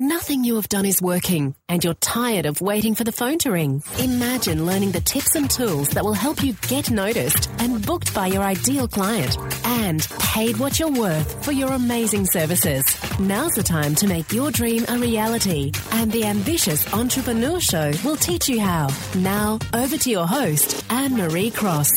Nothing you have done is working, and you're tired of waiting for the phone to ring. Imagine learning the tips and tools that will help you get noticed and booked by your ideal client and paid what you're worth for your amazing services. Now's the time to make your dream a reality, and the Ambitious Entrepreneur Show will teach you how. Now, over to your host, Anne Marie Cross.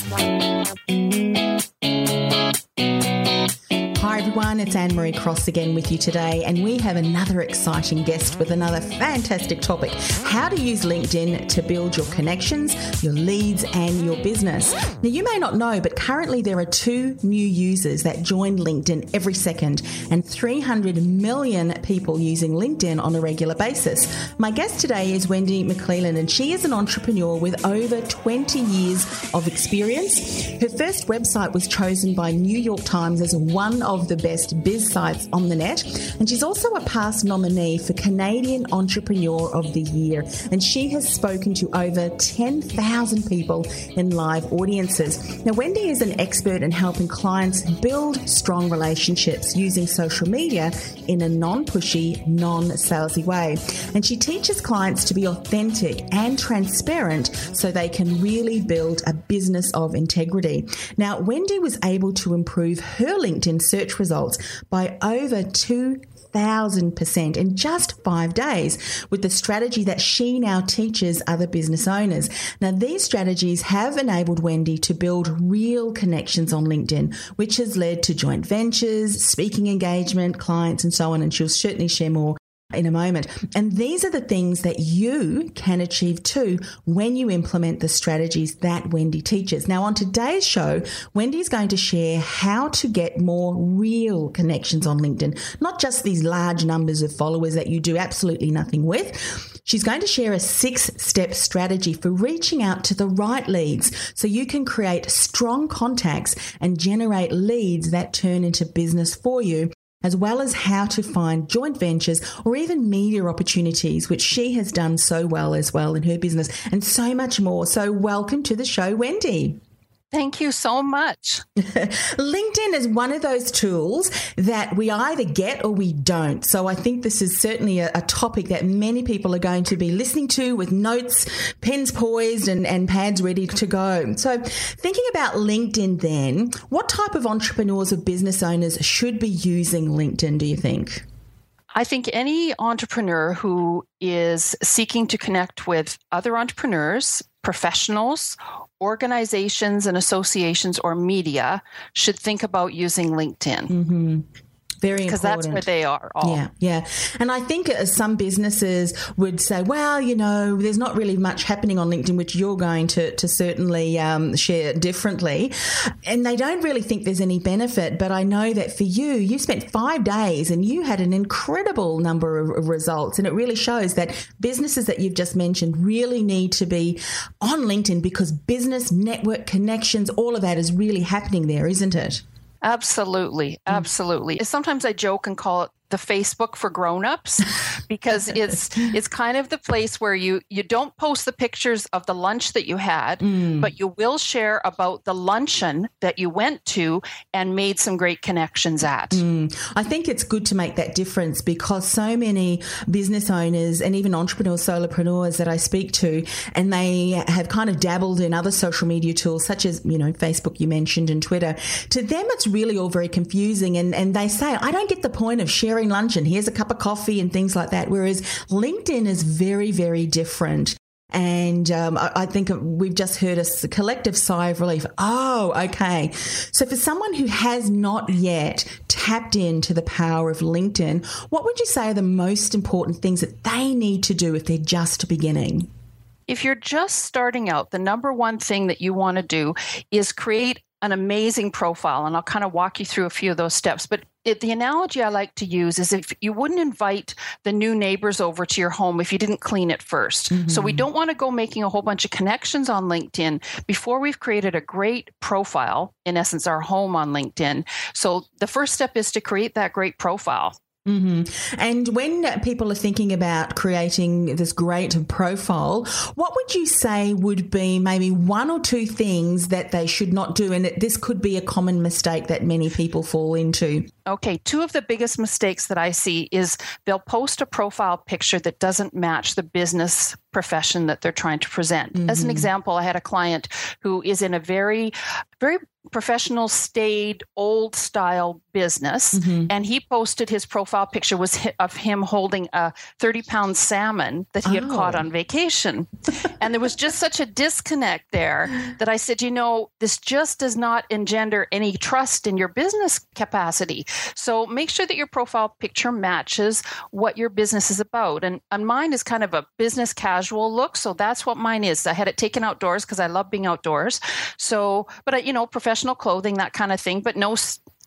Hi everyone, it's Anne Marie Cross again with you today, and we have another exciting guest with another fantastic topic how to use LinkedIn to build your connections, your leads, and your business. Now, you may not know, but currently there are two new users that join LinkedIn every second, and 300 million people using LinkedIn on a regular basis. My guest today is Wendy McClellan, and she is an entrepreneur with over 20 years of experience. Her first website was chosen by New York Times as one of the best biz sites on the net. And she's also a past nominee for Canadian Entrepreneur of the Year. And she has spoken to over 10,000 people in live audiences. Now, Wendy is an expert in helping clients build strong relationships using social media in a non pushy, non salesy way. And she teaches clients to be authentic and transparent so they can really build a business of integrity. Now, Wendy was able to improve her LinkedIn search results by over 2,000% in just five days with the strategy that she now teaches other business owners. Now, these strategies have enabled Wendy to build real connections on LinkedIn, which has led to joint ventures, speaking engagement, clients, and so on. And she'll certainly share more in a moment. And these are the things that you can achieve too when you implement the strategies that Wendy teaches. Now, on today's show, Wendy's going to share how to get more real connections on LinkedIn, not just these large numbers of followers that you do absolutely nothing with. She's going to share a six step strategy for reaching out to the right leads so you can create strong contacts and generate leads that turn into business for you as well as how to find joint ventures or even media opportunities, which she has done so well as well in her business, and so much more. So, welcome to the show, Wendy. Thank you so much. LinkedIn is one of those tools that we either get or we don't. So I think this is certainly a, a, topic that many people are going to be listening to with notes, pens poised, and, and pads ready to go. So thinking about LinkedIn then, what type of entrepreneurs or business owners should be using LinkedIn, do you think? I think any entrepreneur who is seeking to connect with other entrepreneurs, professionals, organizations and associations or media should think about using LinkedIn. Mm-hmm. Very because that's where they are. All. Yeah, yeah. And I think uh, some businesses would say, well, you know, there's not really much happening on LinkedIn, which you're going to to certainly um, share differently, and they don't really think there's any benefit. But I know that for you, you spent five days and you had an incredible number of results, and it really shows that businesses that you've just mentioned really need to be on LinkedIn because business network connections, all of that is really happening there, isn't it? Absolutely, mm. absolutely. Sometimes I joke and call it the Facebook for grown-ups because it's it's kind of the place where you you don't post the pictures of the lunch that you had, mm. but you will share about the luncheon that you went to and made some great connections at. Mm. I think it's good to make that difference because so many business owners and even entrepreneurs, solopreneurs that I speak to, and they have kind of dabbled in other social media tools such as you know Facebook you mentioned and Twitter. To them, it's really all very confusing, and and they say I don't get the point of sharing sharing lunch and here's a cup of coffee and things like that. Whereas LinkedIn is very, very different. And um, I, I, think we've just heard a collective sigh of relief. Oh, okay. So, for someone who has not yet tapped into the power of LinkedIn, what would you say are the most important things that they need to do if they're just beginning? If you're just starting out, the number one thing that you want to do is create an amazing profile. And I'll kind of walk you through a few of those steps. But it, the analogy I like to use is if you wouldn't invite the new neighbors over to your home if you didn't clean it 1st mm-hmm. So we don't want to go making a whole bunch of connections on LinkedIn before we've created a great profile, in essence, our home on LinkedIn. So the first step is to create that great profile. Mm-hmm. And when people are thinking about creating this great profile, what would you say would be maybe one or two things that they should not do? And this could be a common mistake that many people fall into. Okay, two of the biggest mistakes that I see is they'll post a profile picture that doesn't match the business profession that they're trying to present. Mm-hmm. As an mm-hmm. example, I had a client who is in a very, very professional, staid, old style business, mm-hmm. and he posted his profile picture was of him holding a 30 pound salmon that he oh. had caught on vacation. and there was just such a disconnect there that I said, you know, this just does not engender any trust in your business capacity. So make sure that your profile picture matches what your business is about. And, and mine is kind of a business casual look. So that's what mine is. I had it taken outdoors because I love being outdoors. So, but I, you know, professional clothing, that kind of thing, but no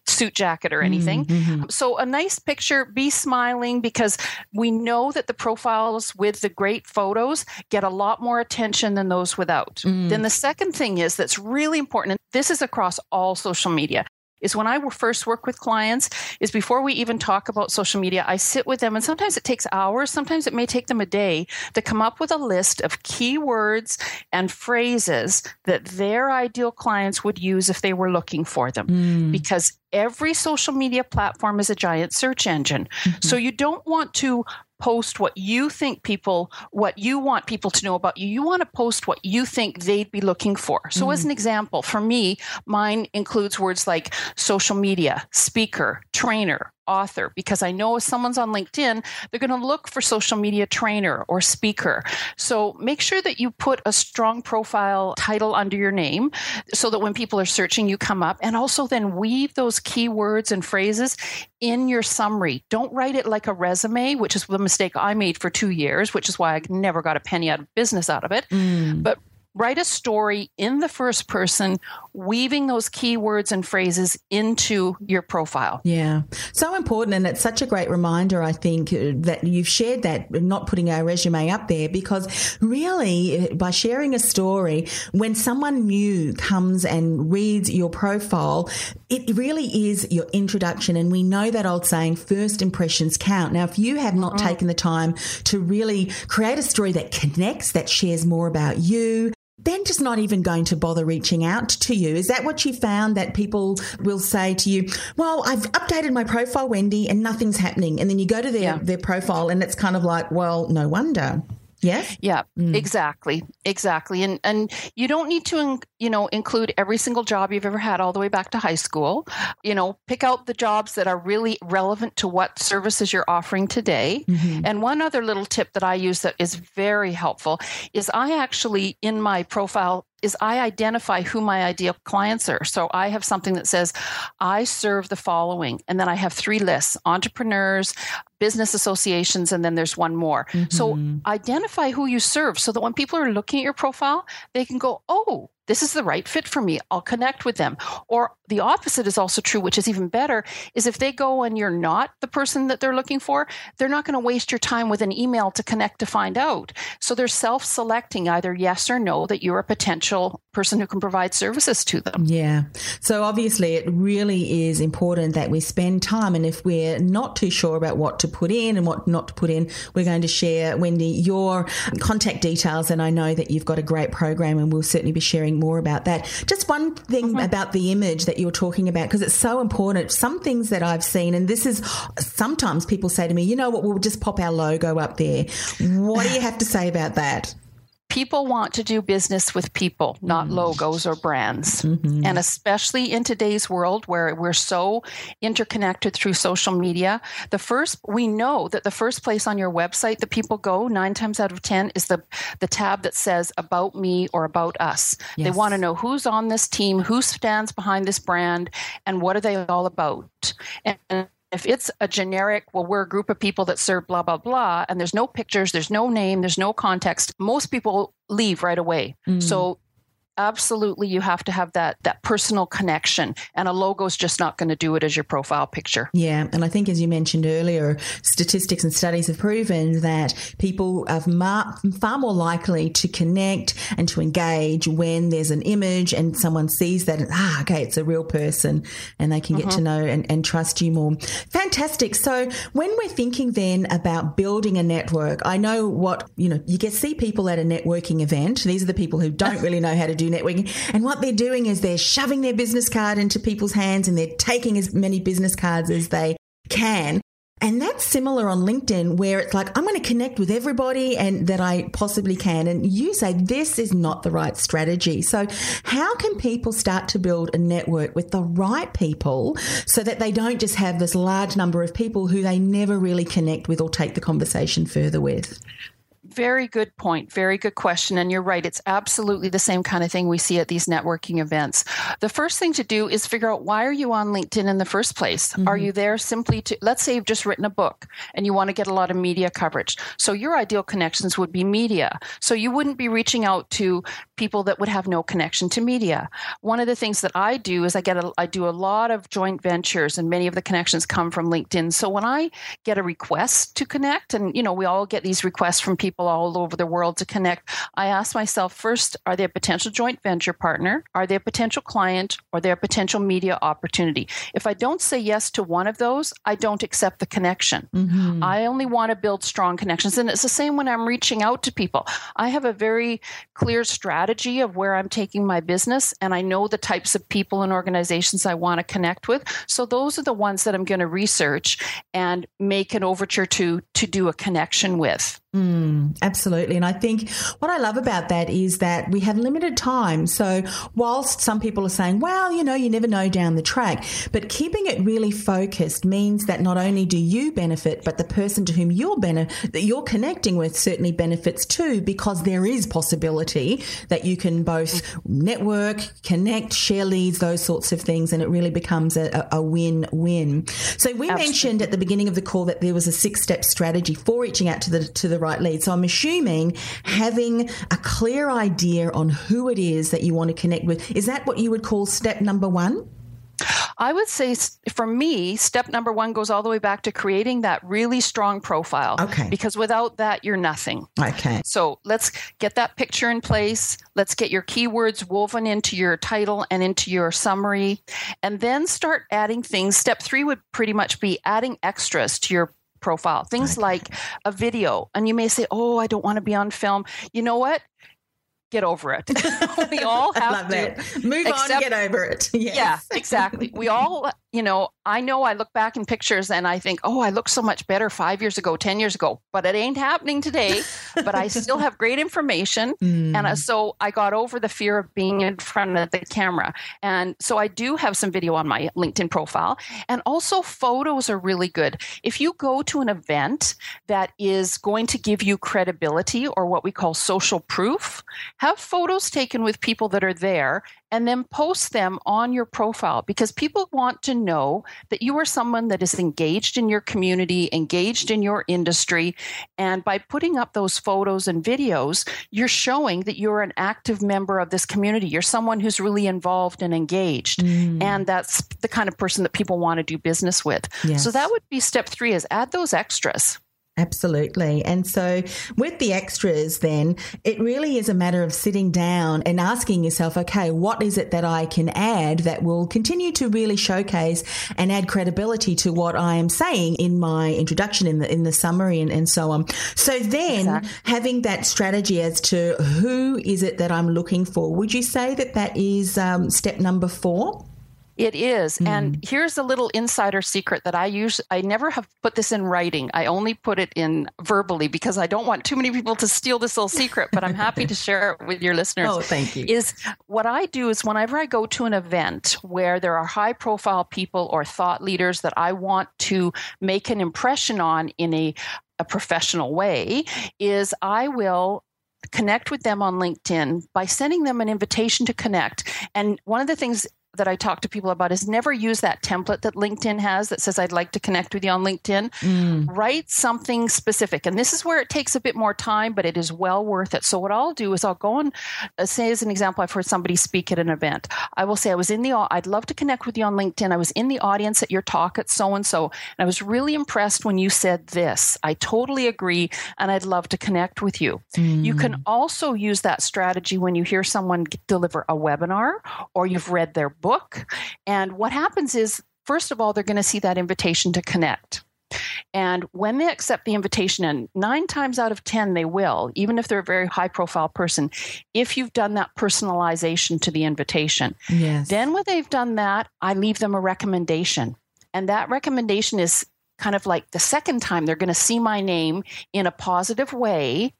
suit jacket or anything. Mm-hmm. So a nice picture, be smiling because we know that the profiles with the great photos get a lot more attention than those without. Mm. Then the second thing is that's really important, and this is across all social media is when I first work with clients is before we even talk about social media, I sit with them and sometimes it takes hours, sometimes it may take them a day to come up with a list of keywords and phrases that their ideal clients would use if they were looking for them. Mm. Because every social media platform is a giant search engine. Mm-hmm. So you don't want to post what you think people, what you want people to know about you. You want to post what you think they'd be looking for. So, mm as an example, for me, mine includes words like social media, speaker, trainer, author because I know if someone's on LinkedIn, they're going to look for social media trainer or speaker. So make sure that you put a strong profile title under your name so that when people are searching, you come up. And also then weave those keywords and phrases in your summary. Don't write it like a resume, which is the mistake I made for two years, which is why I never got a penny out of business out of it. Mm. But write a story in the first person, weaving those keywords and phrases into your profile. Yeah. So important. And it's such a great reminder, I think, uh, that you've shared that, not putting our resume up there, because really, uh, by sharing a story, when someone new comes and reads your profile, it really is your introduction. And we know that old saying, first impressions count. Now, if you have not mm-hmm. taken the time to really create a story that connects, that shares more about you, then just not even going to bother reaching out to you. Is that what you found that people will say to you, well, I've updated my profile, Wendy, and nothing's happening. And then you go to their, yeah. their profile and it's kind of like, well, no wonder. Yes. Yeah, mm. exactly. Exactly. And and you don't need to you know include every single job you've ever had all the way back to high school. You know, pick out the jobs that are really relevant to what services you're offering today. Mm-hmm. And one other little tip that I use that is very helpful is I actually in my profile is I identify who my ideal clients are. So I have something that says, I serve the following. And then I have three lists entrepreneurs, business associations, and then there's one more. Mm-hmm. So identify who you serve so that when people are looking at your profile, they can go, oh, this is the right fit for me. I'll connect with them. Or the opposite is also true, which is even better, is if they go and you're not the person that they're looking for, they're not going to waste your time with an email to connect to find out. So they're self selecting either yes or no that you're a potential person who can provide services to them. Yeah. So obviously, it really is important that we spend time. And if we're not too sure about what to put in and what not to put in, we're going to share, Wendy, your contact details. And I know that you've got a great program, and we'll certainly be sharing more about that. Just one thing mm-hmm. about the image that you were talking about, because it's so important. Some things that I've seen, and this is sometimes people say to me, you know what, we'll just pop our logo up there. What do you have to say about that? People want to do business with people, not mm. logos or brands. Mm-hmm. And especially in today's world where we're so interconnected through social media, the first we know that the first place on your website that people go 9 times out of 10 is the the tab that says about me or about us. Yes. They want to know who's on this team, who stands behind this brand and what are they all about. And if it's a generic, well, we're a group of people that serve blah, blah, blah, and there's no pictures, there's no name, there's no context, most people leave right away. Mm. So absolutely you have to have that that personal connection and a logo is just not going to do it as your profile picture. Yeah and i think as you mentioned earlier statistics and studies have proven that people are far more likely to connect and to engage when there's an image and someone sees that ah okay it's a real person and they can get mm-hmm. to know and, and trust you more. Fantastic. So when we're thinking then about building a network i know what you know you get see people at a networking event. These are the people who don't really know how to do networking. And what they're doing is they're shoving their business card into people's hands and they're taking as many business cards as they can. And that's similar on LinkedIn where it's like, I'm going to connect with everybody and that I possibly can. And you say this is not the right strategy. So how can people start to build a network with the right people so that they don't just have this large number of people who they never really connect with or take the conversation further with? Very good point. Very good question. And you're right. It's absolutely the same kind of thing we see at these networking events. The first thing to do is figure out why are you on LinkedIn in the first place? Mm-hmm. Are you there simply to, let's say you've just written a book and you want to get a lot of media coverage. So your ideal connections would be media. So you wouldn't be reaching out to people that would have no connection to media. One of the things that I do is I get a, I do a lot of joint ventures and many of the connections come from LinkedIn. So when I get a request to connect and, you know, we all get these requests from people people all over the world to connect, I ask myself first, are they a potential joint venture partner? Are they a potential client? Or are they a potential media opportunity? If I don't say yes to one of those, I don't accept the connection. Mm-hmm. I only want to build strong connections. And it's the same when I'm reaching out to people. I have a very clear strategy of where I'm taking my business, and I know the types of people and organizations I want to connect with. So those are the ones that I'm going to research and make an overture to to do a connection with. Mm, absolutely. And I think what I love about that is that we have limited time. So, whilst some people are saying, well, you know, you never know down the track, but keeping it really focused means that not only do you benefit, but the person to whom you're benefit, that you're connecting with certainly benefits too, because there is possibility that you can both network, connect, share leads, those sorts of things, and it really becomes a, a win win. So, we Absolutely. mentioned at the beginning of the call that there was a six step strategy for reaching out to the, to the right lead. So I'm assuming having a clear idea on who it is that you want to connect with, is that what you would call step number one? I would say for me, step number one goes all the way back to creating that really strong profile. Okay. Because without that, you're nothing. Okay. So let's get that picture in place. Let's get your keywords woven into your title and into your summary, and then start adding things. Step three would pretty much be adding extras to your profile. Things like a video. And you may say, oh, I don't want to be on film. You know what? Get over it. we all have to move accept, on, get over it. Yes. Yeah, exactly. We all you know, I know I look back in pictures and I think, oh, I look so much better five years ago, 10 years ago, but it ain't happening today. but I still have great information. Mm. And uh, so I got over the fear of being in front of the camera. And so I do have some video on my LinkedIn profile. And also, photos are really good. If you go to an event that is going to give you credibility or what we call social proof, have photos taken with people that are there and then post them on your profile because people want to know that you are someone that is engaged in your community, engaged in your industry. And by putting up those photos and videos, you're showing that you're an active member of this community. You're someone who's really involved and engaged. Mm. And that's the kind of person that people want to do business with. Yes. So that would be step three is add those extras. Absolutely. And so with the extras, then it really is a matter of sitting down and asking yourself, okay, what is it that I can add that will continue to really showcase and add credibility to what I am saying in my introduction, in the, in the summary and, and so on. So then exactly. having that strategy as to who is it that I'm looking for, would you say that that is um, step number four? It is. Mm. And here's a little insider secret that I use. I never have put this in writing. I only put it in verbally because I don't want too many people to steal this little secret, but I'm happy to share it with your listeners. Oh, thank you. Is what I do is whenever I go to an event where there are high profile people or thought leaders that I want to make an impression on in a a professional way is I will connect with them on LinkedIn by sending them an invitation to connect. And one of the things that I talk to people about is never use that template that LinkedIn has that says, I'd like to connect with you on LinkedIn. Mm. Write something specific. And this is where it takes a bit more time, but it is well worth it. So, what I'll do is I'll go and uh, say, as an example, I've heard somebody speak at an event. I will say, I was in the, I'd love to connect with you on LinkedIn. I was in the audience at your talk at so and so, and I was really impressed when you said this. I totally agree, and I'd love to connect with you. Mm. You can also use that strategy when you hear someone deliver a webinar or you've read their book. And what happens is, first of all, they're going to see that invitation to connect. And when they accept the invitation, and nine times out of 10, they will, even if they're a very high profile person, if you've done that personalization to the invitation. Yes. Then, when they've done that, I leave them a recommendation. And that recommendation is kind of like the second time they're going to see my name in a positive way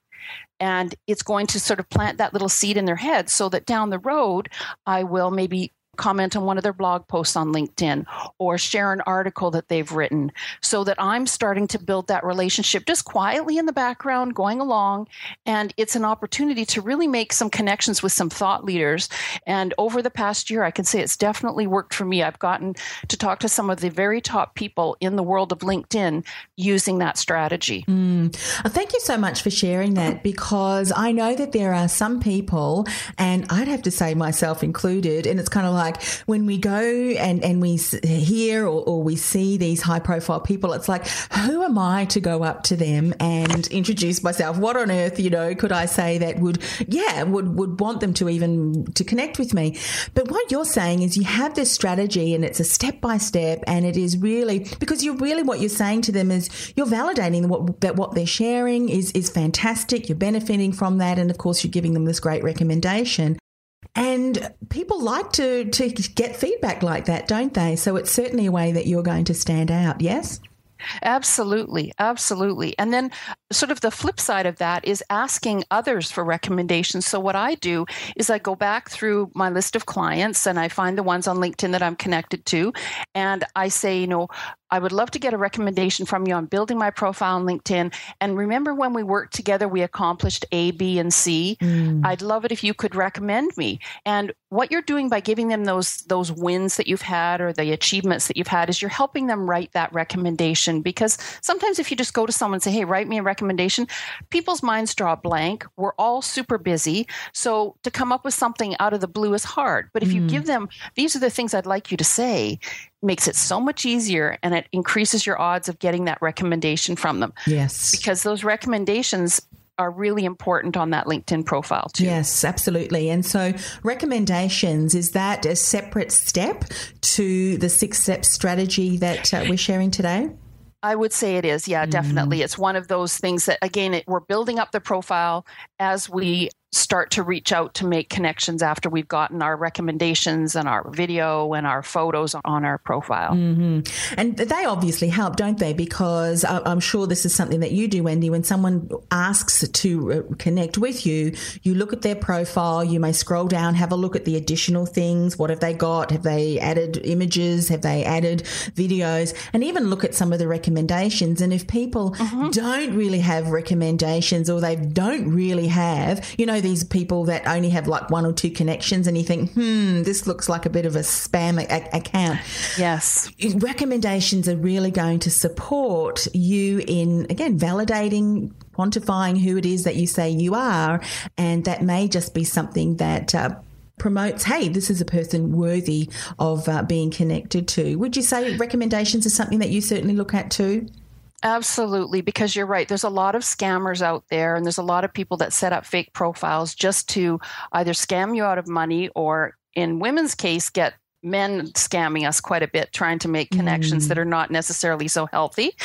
and it's going to sort of plant that little seed in their head so that down the road I will maybe comment on one of their blog posts on LinkedIn or share an article that they've written so that I'm starting to build that relationship just quietly in the background going along. And it's an opportunity to really make some connections with some thought leaders. And over the past year I can say it's definitely worked for me. I've gotten to talk to some of the very top people in the world of LinkedIn using that strategy. Mm. thank you so much for sharing that because I know that there are some people and I'd have to say myself included and it's kind of like like when we go and, and we hear or, or we see these high profile people, it's like, who am I to go up to them and introduce myself? What on earth, you know, could I say that would, yeah, would, would want them to even to connect with me? But what you're saying is you have this strategy and it's a step by step and it is really because you're really what you're saying to them is you're validating what, that what they're sharing is, is fantastic. You're benefiting from that. And of course, you're giving them this great recommendation. And people like to, to get feedback like that, don't they? So it's certainly a way that you're going to stand out, yes? Absolutely, absolutely. And then, sort of the flip side of that is asking others for recommendations. So, what I do is I go back through my list of clients and I find the ones on LinkedIn that I'm connected to. And I say, you know, I would love to get a recommendation from you on building my profile on LinkedIn. And remember when we worked together, we accomplished A, B, and C. Mm. I'd love it if you could recommend me. And what you're doing by giving them those those wins that you've had or the achievements that you've had is you're helping them write that recommendation. Because sometimes if you just go to someone and say, "Hey, write me a recommendation," people's minds draw blank. We're all super busy, so to come up with something out of the blue is hard. But if mm. you give them, these are the things I'd like you to say, makes it so much easier and it increases your odds of getting that recommendation from them. Yes. Because those recommendations are really important on that LinkedIn profile too. Yes, absolutely. And so recommendations is that a separate step to the six step strategy that uh, we're sharing today? I would say it is. Yeah, definitely. Mm. It's one of those things that, again, it, we're building up the profile as we start to reach out to make connections after we've gotten our recommendations and our video and our photos on our profile. Mm-hmm. And they obviously help, don't they? Because I'm sure this is something that you do, Wendy. When someone asks to uh, connect with you, you look at their profile, you may scroll down, have a look at the additional things. What have they got? Have they added images? Have they added videos? And even look at some of the recommendations. And if people mm-hmm. don't really have recommendations or they don't really have, you know, these people that only have like one or two connections and you think, hmm, this looks like a bit of a spam a- account. Yes. Recommendations are really going to support you in, again, validating, quantifying who it is that you say you are. And that may just be something that, uh, promotes, hey, this is a person worthy of uh, being connected to. Would you say recommendations are something that you certainly look at too? Absolutely, because you're right. There's a lot of scammers out there, and there's a lot of people that set up fake profiles just to either scam you out of money or, in women's case, get men scamming us quite a bit, trying to make connections mm. that are not necessarily so healthy.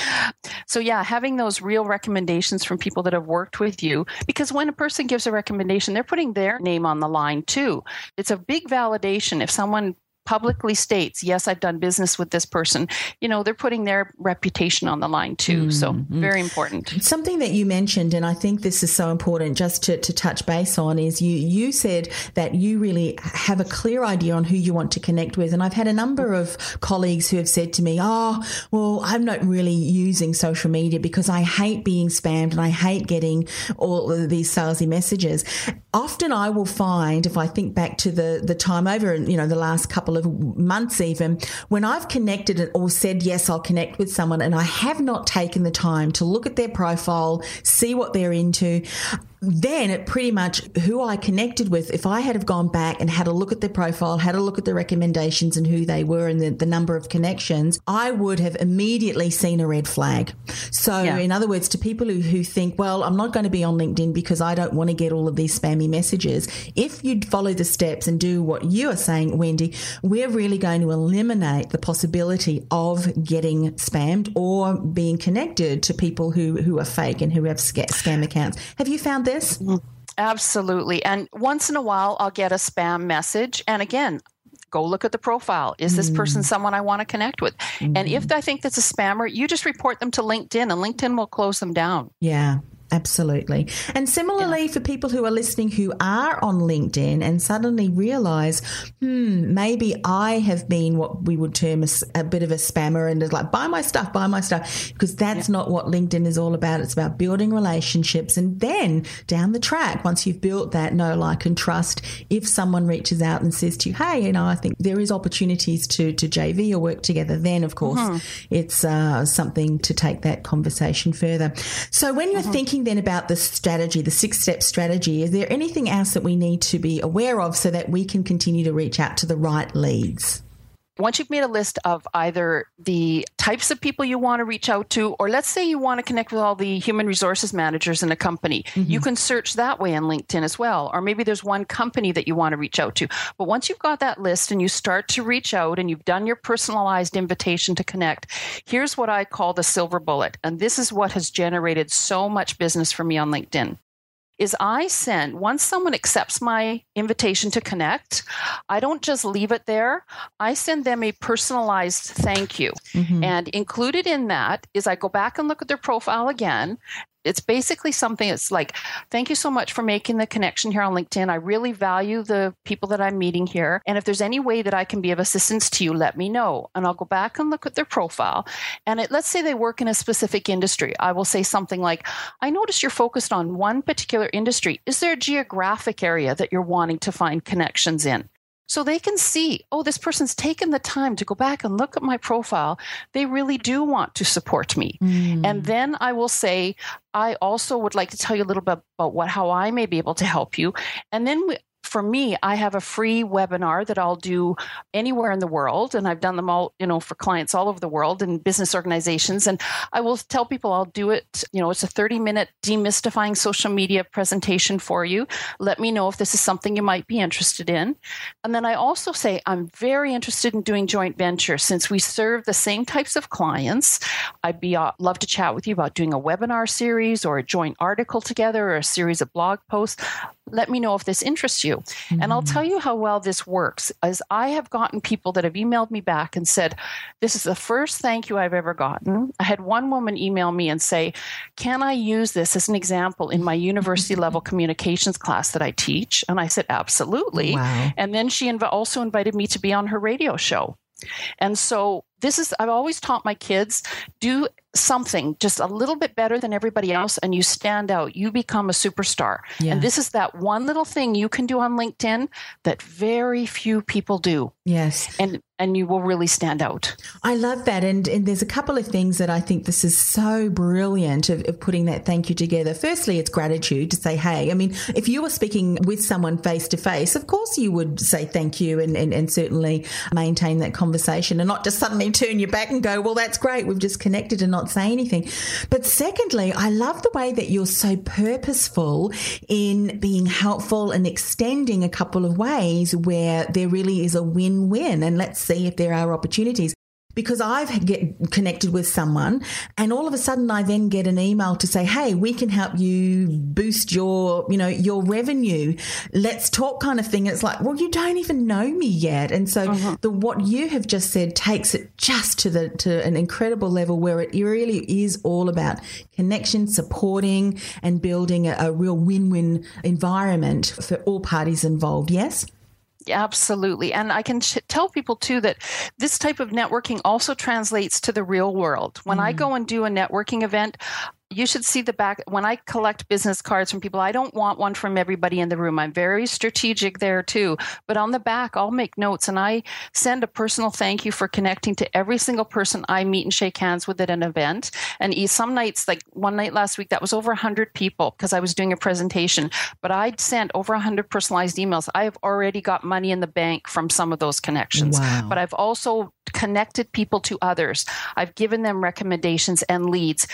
So, yeah, having those real recommendations from people that have worked with you, because when a person gives a recommendation, they're putting their name on the line too. It's a big validation if someone publicly states, yes, I've done business with this person, you know, they're putting their reputation on the line too. Mm-hmm. So very important. Something that you mentioned, and I think this is so important just to, to touch base on, is you you said that you really have a clear idea on who you want to connect with. And I've had a number of colleagues who have said to me, Oh, well, I'm not really using social media because I hate being spammed and I hate getting all of these salesy messages. Often I will find, if I think back to the, the time over, you know, the last couple of months even, when I've connected or said, yes, I'll connect with someone and I have not taken the time to look at their profile, see what they're into, then it pretty much who I connected with, if I had have gone back and had a look at their profile, had a look at the recommendations and who they were and the, the number of connections, I would have immediately seen a red flag. So, yeah. in other words, to people who, who think, well, I'm not going to be on LinkedIn because I don't want to get all of these spammy messages, if you follow the steps and do what you are saying, Wendy, we're really going to eliminate the possibility of getting spammed or being connected to people who, who are fake and who have scam accounts. Have you found this? Absolutely. And once in a while, I'll get a spam message. And again, go look at the profile. Is this person mm. someone I want to connect with? Mm. And if mm-hmm. I think that's a spammer, you just report them to LinkedIn and LinkedIn will close them down. Yeah. Absolutely. And similarly, yeah. for people who are listening who are on LinkedIn and suddenly realize, hmm, maybe I have been what we would term a, a bit of a spammer and is like, buy my stuff, buy my stuff, because that's yeah. not what LinkedIn is all about. It's about building relationships. And then down the track, once you've built that know, like, and trust, if someone reaches out and says to you, hey, you know, I think there is opportunities to, to JV or work together, then of course mm-hmm. it's uh, something to take that conversation further. So when you're mm-hmm. thinking, then about the strategy, the six step strategy, is there anything else that we need to be aware of so that we can continue to reach out to the right leads? Once you've made a list of either the types of people you want to reach out to, or let's say you want to connect with all the human resources managers in a company, mm-hmm. you can search that way on LinkedIn as well. Or maybe there's one company that you want to reach out to. But once you've got that list and you start to reach out and you've done your personalized invitation to connect, here's what I call the silver bullet. And this is what has generated so much business for me on LinkedIn is I send, once someone accepts my invitation to connect, I don't just leave it there. I send them a personalized thank you. Mm-hmm. And included in that is I go back and look at their profile again it's basically something that's like, thank you so much for making the connection here on LinkedIn. I really value the people that I'm meeting here. And if there's any way that I can be of assistance to you, let me know. And I'll go back and look at their profile. And it, let's say they work in a specific industry. I will say something like, I notice you're focused on one particular industry. Is there a geographic area that you're wanting to find connections in? So they can see, oh, this person's taken the time to go back and look at my profile. They really do want to support me. Mm. And then I will say, I also would like to tell you a little bit about what how I may be able to help you. And then we, for me, I have a free webinar that I'll do anywhere in the world. And I've done them all, you know, for clients all over the world and business organizations. And I will tell people I'll do it, you know, it's a 30 minute demystifying social media presentation for you. Let me know if this is something you might be interested in. And then I also say I'm very interested in doing joint venture since we serve the same types of clients. I'd be uh, love to chat with you about doing a webinar series or a joint article together or a series of blog posts let me know if this interests you. Mm-hmm. And I'll mm-hmm. tell you how well this works. As I have gotten people that have emailed me back and said, This is the first thank you I've ever gotten. I had one woman email me and say, Can I use this as an example in my university level communications class that I teach? And I said, Absolutely. Wow. And then she inv- also invited me to be on her radio show. And so this is I've always taught my kids do something just a little bit better than everybody else and you stand out you become a superstar yeah. and this is that one little thing you can do on linkedin that very few people do yes and and you will really stand out. I love that. And, and there's a couple of things that I think this is so brilliant of, of, putting that thank you together. Firstly, it's gratitude to say, hey, I mean, if you were speaking with someone face to face, of course you would say thank you and, and, and certainly maintain that conversation and not just suddenly turn your back and go, well, that's great. We've just connected and not say anything. But secondly, I love the way that you're so purposeful in being helpful and extending a couple of ways where there really is a win win. And let's see if there are opportunities. Because I've get connected with someone and all of a sudden I then get an email to say, Hey, we can help you boost your, you know, your revenue. Let's talk kind of thing. And it's like, well, you don't even know me yet. And so uh-huh. the, what you have just said takes it just to the, to an incredible level where it really is all about connection, supporting and building a, a real win-win environment for all parties involved. Yes? Absolutely. And I can ch- tell people too that this type of networking also translates to the real world. When mm. I go and do a networking event, you should see the back when I collect business cards from people. I don't want one from everybody in the room. I'm very strategic there too. But on the back, I'll make notes and I send a personal thank you for connecting to every single person I meet and shake hands with at an event. And some nights, like one night last week, that was over 100 people because I was doing a presentation. But I'd sent over 100 personalized emails. I have already got money in the bank from some of those connections. Wow. But I've also connected people to others. I've given them recommendations and leads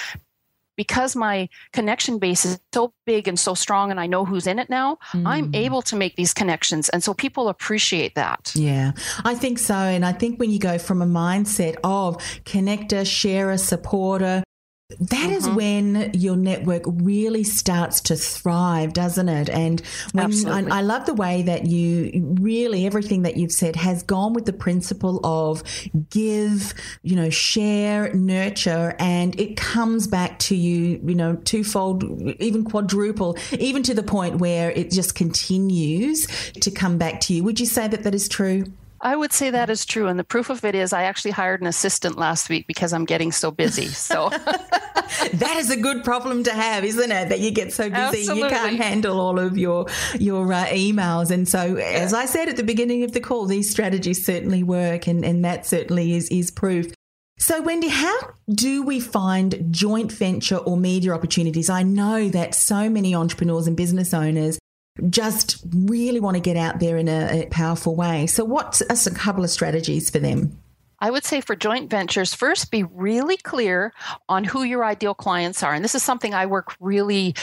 because my connection base is so big and so strong and I know who's in it now, mm. I'm able to make these connections. And so people appreciate that. Yeah, I think so. And I think when you go from a mindset of connector, sharer, supporter, that mm-hmm. is when your network really starts to thrive, doesn't it? And when I, I, love the way that you really everything that you've said has gone with the principle of give, you know, share, nurture, and it comes back to you, you know, twofold, even quadruple, even to the point where it just continues to come back to you. Would you say that that is true? I would say that is true. And the proof of it is I actually hired an assistant last week because I'm getting so busy. So that is a good problem to have, isn't it? That you get so busy Absolutely. you can't handle all of your your uh, emails. And so, yeah. as I said at the beginning of the call, these strategies certainly work, and, and that certainly is is proof. So, Wendy, how do we find joint venture or media opportunities? I know that so many entrepreneurs and business owners just really want to get out there in a, a powerful way. So, what's a couple of strategies for them? I would say for joint ventures, first be really clear on who your ideal clients are. And this is something I work really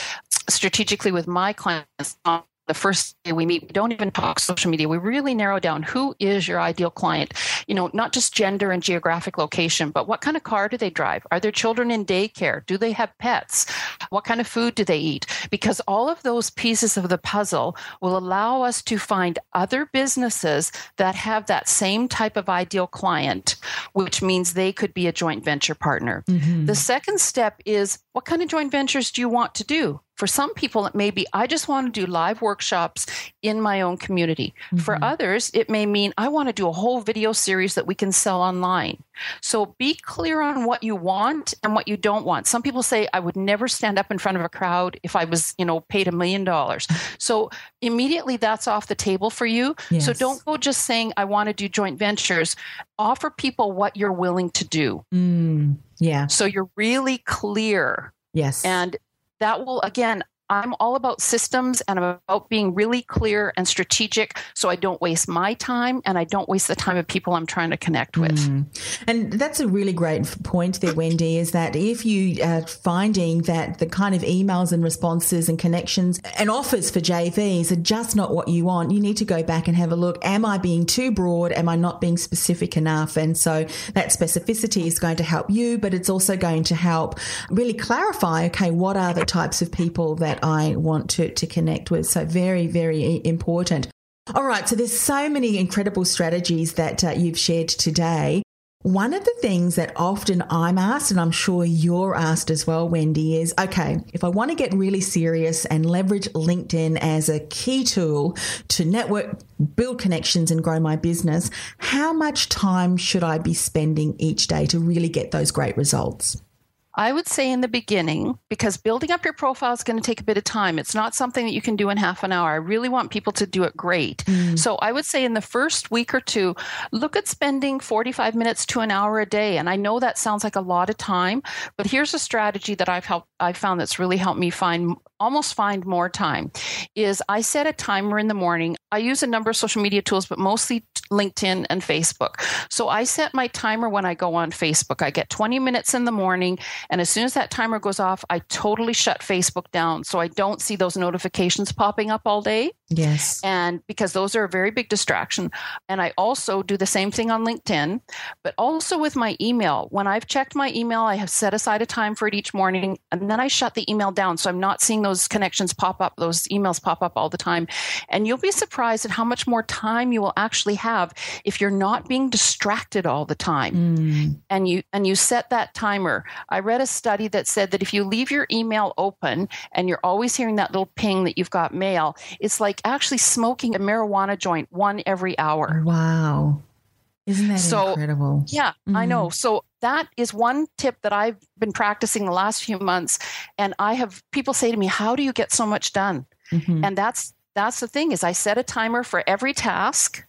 strategically with my clients on the first day we meet, we don't even talk social media. We really narrow down who is your ideal client. You know, not just gender and geographic location, but what kind of car do they drive? Are their children in daycare? Do they have pets? What kind of food do they eat? Because all of those pieces of the puzzle will allow us to find other businesses that have that same type of ideal client, which means they could be a joint venture partner. Mm-hmm. The second step is what kind of joint ventures do you want to do? For some people, it may be, I just want to do live workshops in my own community. Mm-hmm. For others, it may mean, I want to do a whole video series that we can sell online. So be clear on what you want and what you don't want. Some people say, I would never stand up in front of a crowd if I was, you know, paid a million dollars. So immediately that's off the table for you. Yes. So don't go just saying, I want to do joint ventures. Offer people what you're willing to do. Mm, yeah. So you're really clear. Yes. And that will again I'm all about systems and I'm about being really clear and strategic so I don't waste my time and I don't waste the time of people I'm trying to connect with. Mm. And that's a really great point there, Wendy, is that if you are finding that the kind of emails and responses and connections and offers for JVs are just not what you want, you need to go back and have a look. Am I being too broad? Am I not being specific enough? And so that specificity is going to help you, but it's also going to help really clarify, okay, what are the types of people that I want to, to connect with. So, very, very important. All right, so there's so many incredible strategies that uh, you've shared today. One of the things that often I'm asked, and I'm sure you're asked as well, Wendy, is okay, if I want to get really serious and leverage LinkedIn as a key tool to network, build connections, and grow my business, how much time should I be spending each day to really get those great results? I would say in the beginning, because building up your profile is going to take a bit of time. It's not something that you can do in half an hour. I really want people to do it great. Mm. So I would say in the first week or two, look at spending 45 minutes to an hour a day. And I know that sounds like a lot of time, but here's a strategy that I've helped, I've found that's really helped me find almost find more time is I set a timer in the morning. I use a number of social media tools, but mostly LinkedIn and Facebook. So I set my timer when I go on Facebook. I get 20 minutes in the morning, and as soon as that timer goes off, I totally shut Facebook down so I don't see those notifications popping up all day. Yes. And because those are a very big distraction. And I also do the same thing on LinkedIn, but also with my email. When I've checked my email, I have set aside a time for it each morning, and then I shut the email down. So I'm not seeing those connections pop up, those emails pop up all the time. And you'll be surprised at how much more time you will actually have if you're not being distracted all the time. Mm. And you and you set that timer. I read a study that said that if you leave your email open and you're always hearing that little ping that you've got mail, it's like actually smoking a marijuana joint one every hour. Wow. Isn't that So- incredible? Yeah, I know. So that is one tip that I've been practicing the last few months and I have people say to me, "How do you get so much done?" Mhm. And that's that's the thing is I set a timer for every task.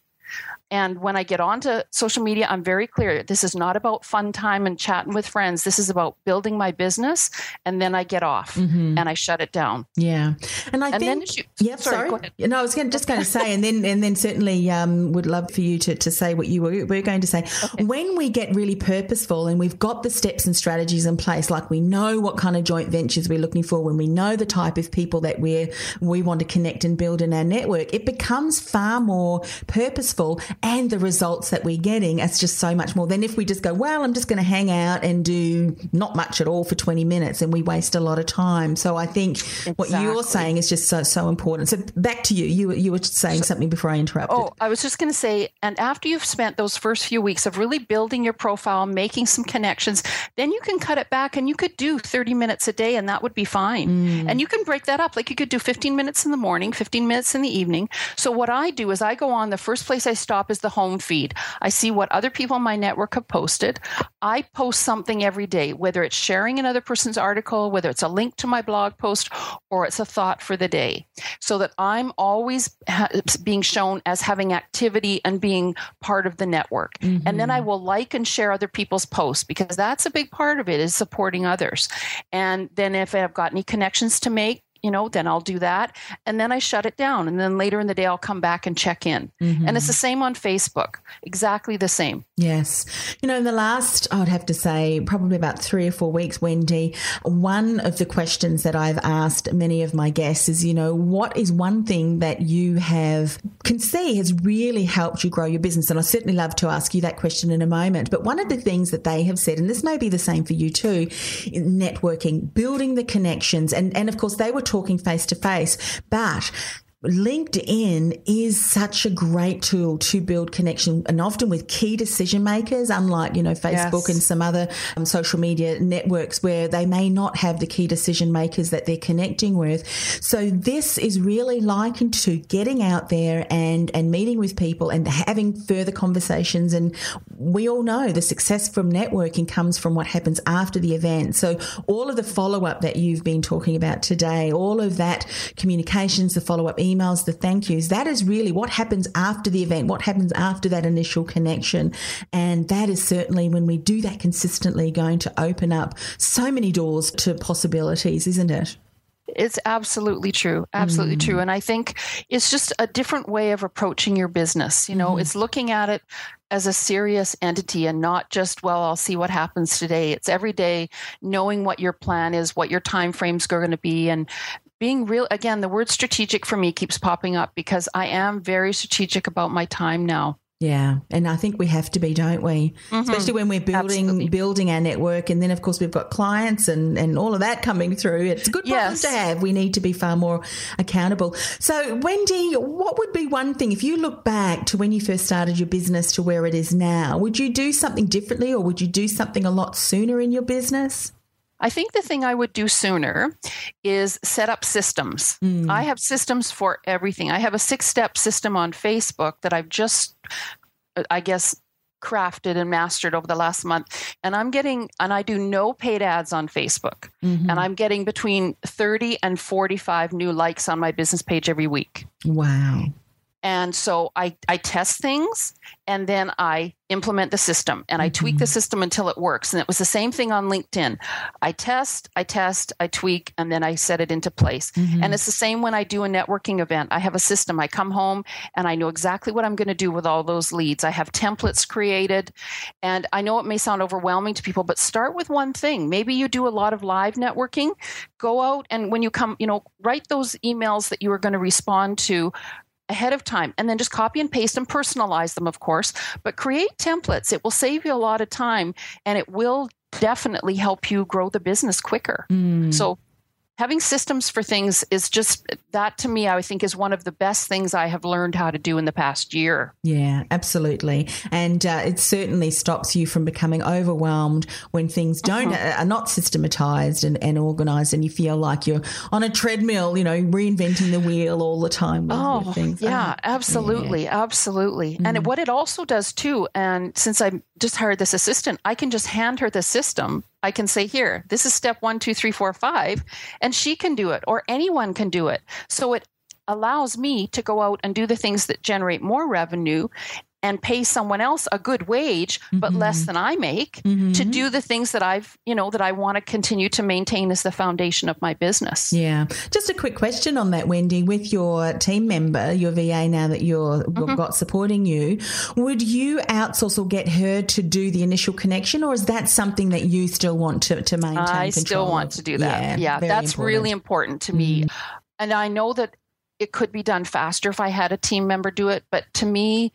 And when I get onto social media, I'm very clear. This is not about fun time and chatting with friends. This is about building my business. And then I get off Mhm. and I shut it down. Yeah, and I And then think. yeah, sorry, sorry. No, I was going, just going to say, and then and then certainly um, would love for you to, to say what you were, were going to say. When we get really purposeful and we've got the steps and strategies in place, like we know what kind of joint ventures we're looking for, when we know the type of people that we we want to connect and build in our network, it becomes far more purposeful, and the results that we're getting is just so much more than if we just go, well, I'm just going to hang out and do not much at all for 20 minutes, and we waste a lot of time. So I think what you're saying is just so so important. So back to you. You you were saying something before I interrupted. Oh, I was just going to say, and after you've spent those first few weeks of really building your profile, making some connections, then you can cut it back and you could do 30 minutes a day and that would be fine. Mm. And you can break that up. Like you could do 15 minutes in the morning, 15 minutes in the evening. So what I do is I go on, the first place I stop is the home feed. I see what other people in my network have posted. I post something every day, whether it's sharing another person's article, whether it's a link to my blog post, or it's a thought for the day, so that I'm always ha- being shown as having activity and being part of the network. And then I mm-hmm. will like and share other people's posts because that's a big part of it is supporting others. And then if I've got any connections to make, you know, then I'll do that. And then I shut it down. And then later in the day, I'll come back and check in. And it's the mm-hmm. same on Facebook, exactly the same. Yes. You know, in the last, I would have to say, probably about three or four weeks, Wendy, one of the questions that I've asked many of my guests is, you know, what is one thing that you have can see has really helped you grow your business? And I certainly love to ask you that question in a moment. But one of the things that they have said, and this may be the same for you too, networking, building the connections. And, and of course, they were talking face to face, but LinkedIn is such a great tool to build connection and often with key decision makers, unlike, you know, Facebook Yes. and some other um, social media networks where they may not have the key decision makers that they're connecting with. So this is really likened to getting out there and, and meeting with people and having further conversations. And we all know the success from networking comes from what happens after the event. So all of the follow up that you've been talking about today, all of that communications, the follow up emails, the thank yous, that is really what happens after the event, what happens after that initial connection. And that is certainly when we do that consistently going to open up so many doors to possibilities, isn't it? It's absolutely true. Absolutely mm. true. And I think it's just a different way of approaching your business. You know, mm-hmm. it's looking at it as a serious entity and not just, well, I'll see what happens today. It's every day knowing what your plan is, what your time frames are going to be and being real again the word strategic for me keeps popping up because i am very strategic about my time now Yeah, and I think we have to be, don't we? Mm-hmm. Especially when we're building Absolutely. building our network, and then of course we've got clients and and all of that coming through. It's good Yes. to have. We need to be far more accountable. So, Wendy, what would be one thing if you look back to when you first started your business to where it is now? Would you do something differently, or would you do something a lot sooner in your business? I think the thing I would do sooner is set up systems. Hmm. I have systems for everything. I have a six step system on Facebook that I've just, I guess, crafted and mastered over the last month. And I'm getting, and I do no paid ads on Facebook. Mm-hmm. And I'm getting between 30 and 45 new likes on my business page every week. Wow. And so I, I test things and then I implement the system and I mm-hmm. tweak the mm-hmm. system until it works. And it was the same thing on LinkedIn. I test, I test, I tweak, and then I set it into place. Mm-hmm. And it's the same when I do a networking event. I have a system. I come home and I know exactly what I'm going to do with all those leads. I have templates created. And I know it may sound overwhelming to people, but start with one thing. Maybe you do a lot of live networking. Go out and when you come, you know, write those emails that you are going to respond to ahead of time and then just copy and paste and personalize them, of course. But create templates. It will save you a lot of time and it will definitely help you grow the business quicker. Mm. So having systems for things is just that to me i think is one of the best things i have learned how to do in the past year yeah absolutely and uh, it certainly stops you from becoming overwhelmed when things don't uh-huh. are not systematized and, and organized and you feel like you're on a treadmill you know reinventing the wheel all the time with, oh, things yeah oh, absolutely yeah. absolutely mm. and what it also does too and since i just hired this assistant i can just hand her the system I can say, here, this is step one, two, three, four, five, and she can do it, or anyone can do it. So it allows me to go out and do the things that generate more revenue and pay someone else a good wage but mm-hmm. less than I make mm-hmm. to do the things that I've, you know, that I want to continue to maintain as the foundation of my business. Yeah. Just a quick question on that Wendy with your team member, your VA now that you're mm-hmm. got supporting you, would you outsource or get her to do the initial connection or is that something that you still want to to maintain I still want of? to do that. Yeah, yeah that's important. really important to me. Mm. And I know that it could be done faster if I had a team member do it, but to me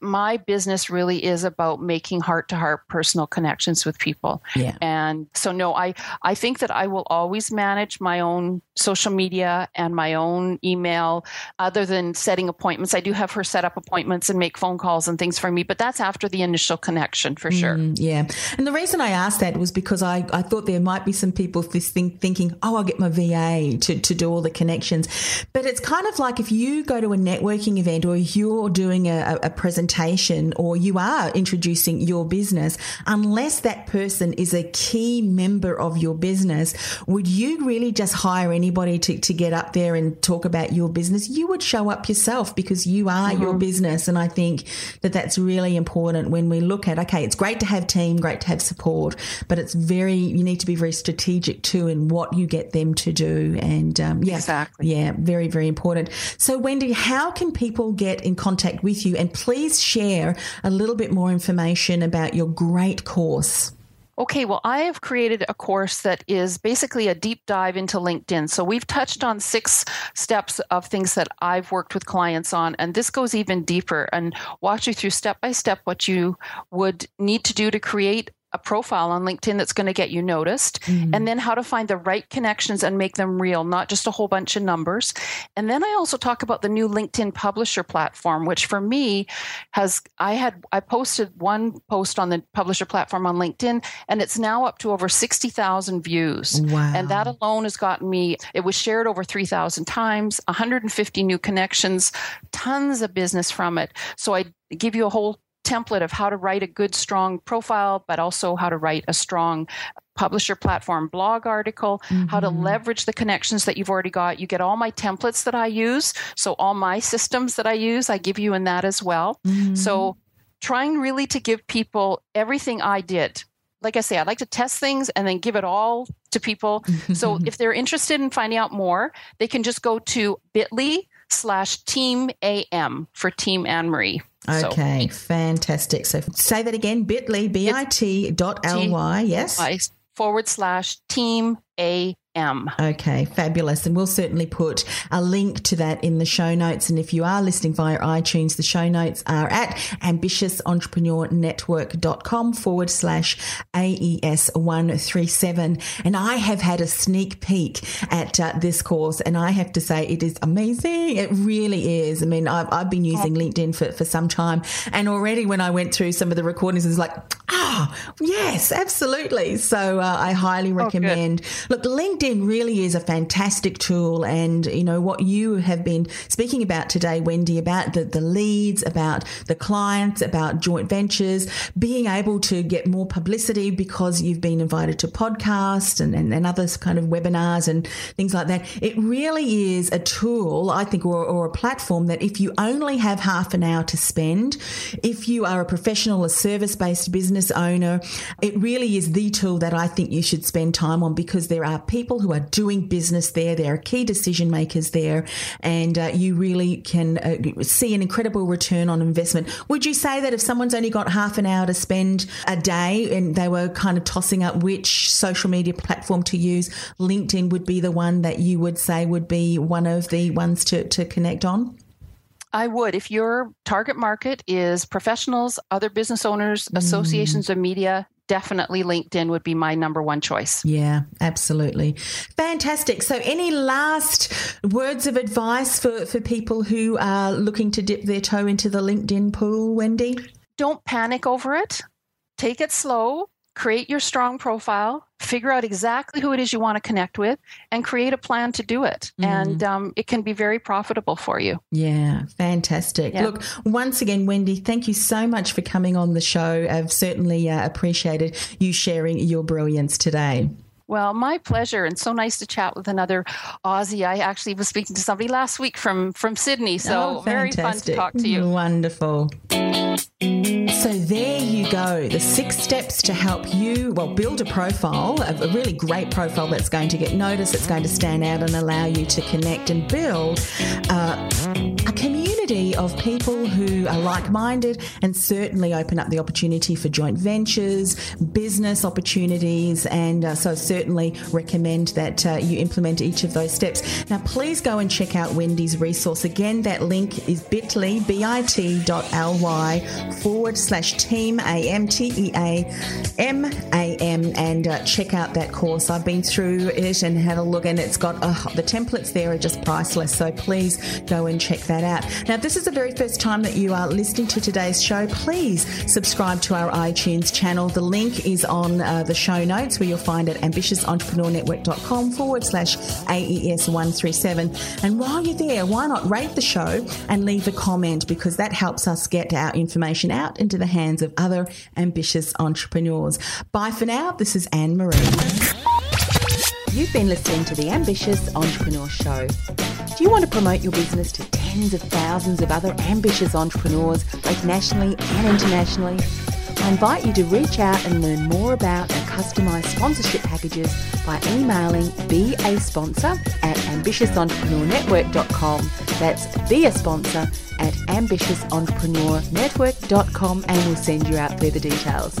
my business really is about making heart to heart personal connections with people. Yeah. And so no, I I think that I will always manage my own social media and my own email other than setting appointments. I do have her set up appointments and make phone calls and things for me, but that's after the initial connection for sure. Mm, yeah. And the reason I asked that was because I, I thought there might be some people think, thinking, oh, I'll get my VA to, to do all the connections. But it's kind of like if you go to a networking event or you're doing a, a presentation presentation or you are introducing your business, unless that person is a key member of your business, would you really just hire anybody to, to get up there and talk about your business? You would show up yourself because you are mm-hmm. your business. And I think that that's really important when we look at, okay, it's great to have team, great to have support, but it's very, you need to be very strategic too in what you get them to do. And um, yeah, exactly. Yeah, very, very important. So, Wendy, how can people get in contact with you? And please share a little bit more information about your great course? Okay, well, I have created a course that is basically a deep dive into LinkedIn. So we've touched on six steps of things that I've worked with clients on, and this goes even deeper and walks you through step by step what you would need to do to create a profile on LinkedIn that's going to get you noticed, mm-hmm. and then how to find the right connections and make them real, not just a whole bunch of numbers. And then I also talk about the new LinkedIn publisher platform, which for me has, I had, I posted one post on the publisher platform on LinkedIn, and it's now up to over 60,000 views. Wow. And that alone has gotten me, it was shared over 3,000 times, 150 new connections, tons of business from it. So I give you a whole template of how to write a good, strong profile, but also how to write a strong publisher platform blog article, mm-hmm. how to mm-hmm. leverage the connections that you've already got. You get all my templates that I use. So, all my systems that I use, I give you in that as well. Mm-hmm. So, trying really to give people everything I did. Like I say, I like to test things and then give it all to people. so, if they're interested in finding out more, they can just go to bit.ly slash team AM for Team Anne Marie. Okay, so, fantastic. So say that again bit.ly, B I T dot L Y, yes. Forward slash team A Okay, fabulous. And we'll certainly put a link to that in the show notes. And if you are listening via iTunes, the show notes are at ambitiousentrepreneurnetwork.com forward slash AES 137. And I have had a sneak peek at uh, this course, and I have to say it is amazing. It really is. I mean, I've, I've been using LinkedIn for, for some time, and already when I went through some of the recordings, it was like, ah, oh, yes, absolutely. So uh, I highly oh, recommend. Oh, Look, LinkedIn LinkedIn really is a fantastic tool. And, you know, what you have been speaking about today, Wendy, about the, the leads, about the clients, about joint ventures, being able to get more publicity because you've been invited to podcasts and, and, and other kind of webinars and things like that. It really is a tool, I think, or, or a platform that if you only have half an hour to spend, if you are a professional, a service based business owner, it really is the tool that I think you should spend time on because there are people who are doing business there. There are key decision makers there, and uh, you really can uh, see an incredible return on investment. Would you say that if someone's only got half an hour to spend a day and they were kind of tossing up which social media platform to use, LinkedIn would be the one that you would say would be one of the ones to, to connect on? I would. If your target market is professionals, other business owners, mm. associations of media, definitely LinkedIn would be my number one choice. Yeah, absolutely. Fantastic. So, any last words of advice for, for people who are looking to dip their toe into the LinkedIn pool, Wendy? Don't panic over it. Take it slow create your strong profile, figure out exactly who it is you want to connect with, and create a plan to do it. Mm. And um, it can be very profitable for you. Yeah, fantastic. Yeah. Look, once again, Wendy, thank you so much for coming on the show. I've certainly uh, appreciated you sharing your brilliance today. Well, my pleasure, and so nice to chat with another Aussie. I actually was speaking to somebody last week from from Sydney, so oh, very fun to talk to you. Wonderful. So there you go, the six steps to help you, well, build a profile, a really great profile that's going to get noticed, it's going to stand out and allow you to connect and build uh, community of people who are like-minded and certainly open up the opportunity for joint ventures, business opportunities, and uh, so certainly recommend that uh, you implement each of those steps. Now, please go and check out Wendy's resource. Again, that link is bit.ly, bit.ly forward slash team, A-M-T-E-A-M-A-M, and uh, check out that course. I've been through it and had a look, and it's got uh, the templates there are just priceless. So please go and check that out. Now, if this is the very first time that you are listening to today's show, please subscribe to our iTunes channel. The link is on uh, the show notes where you'll find it ambitiousentrepreneurnetwork.com forward slash AES137. And while you're there, why not rate the show and leave a comment because that helps us get our information out into the hands of other ambitious entrepreneurs. Bye for now. This is Anne Marie. You've been listening to the Ambitious Entrepreneur Show. Do you want to promote your business to tens of thousands of other ambitious entrepreneurs, both nationally and internationally? I invite you to reach out and learn more about our customised sponsorship packages by emailing be a sponsor at ambitiousentrepreneurnetwork.com. That's be a sponsor at ambitiousentrepreneurnetwork.com and we'll send you out further details.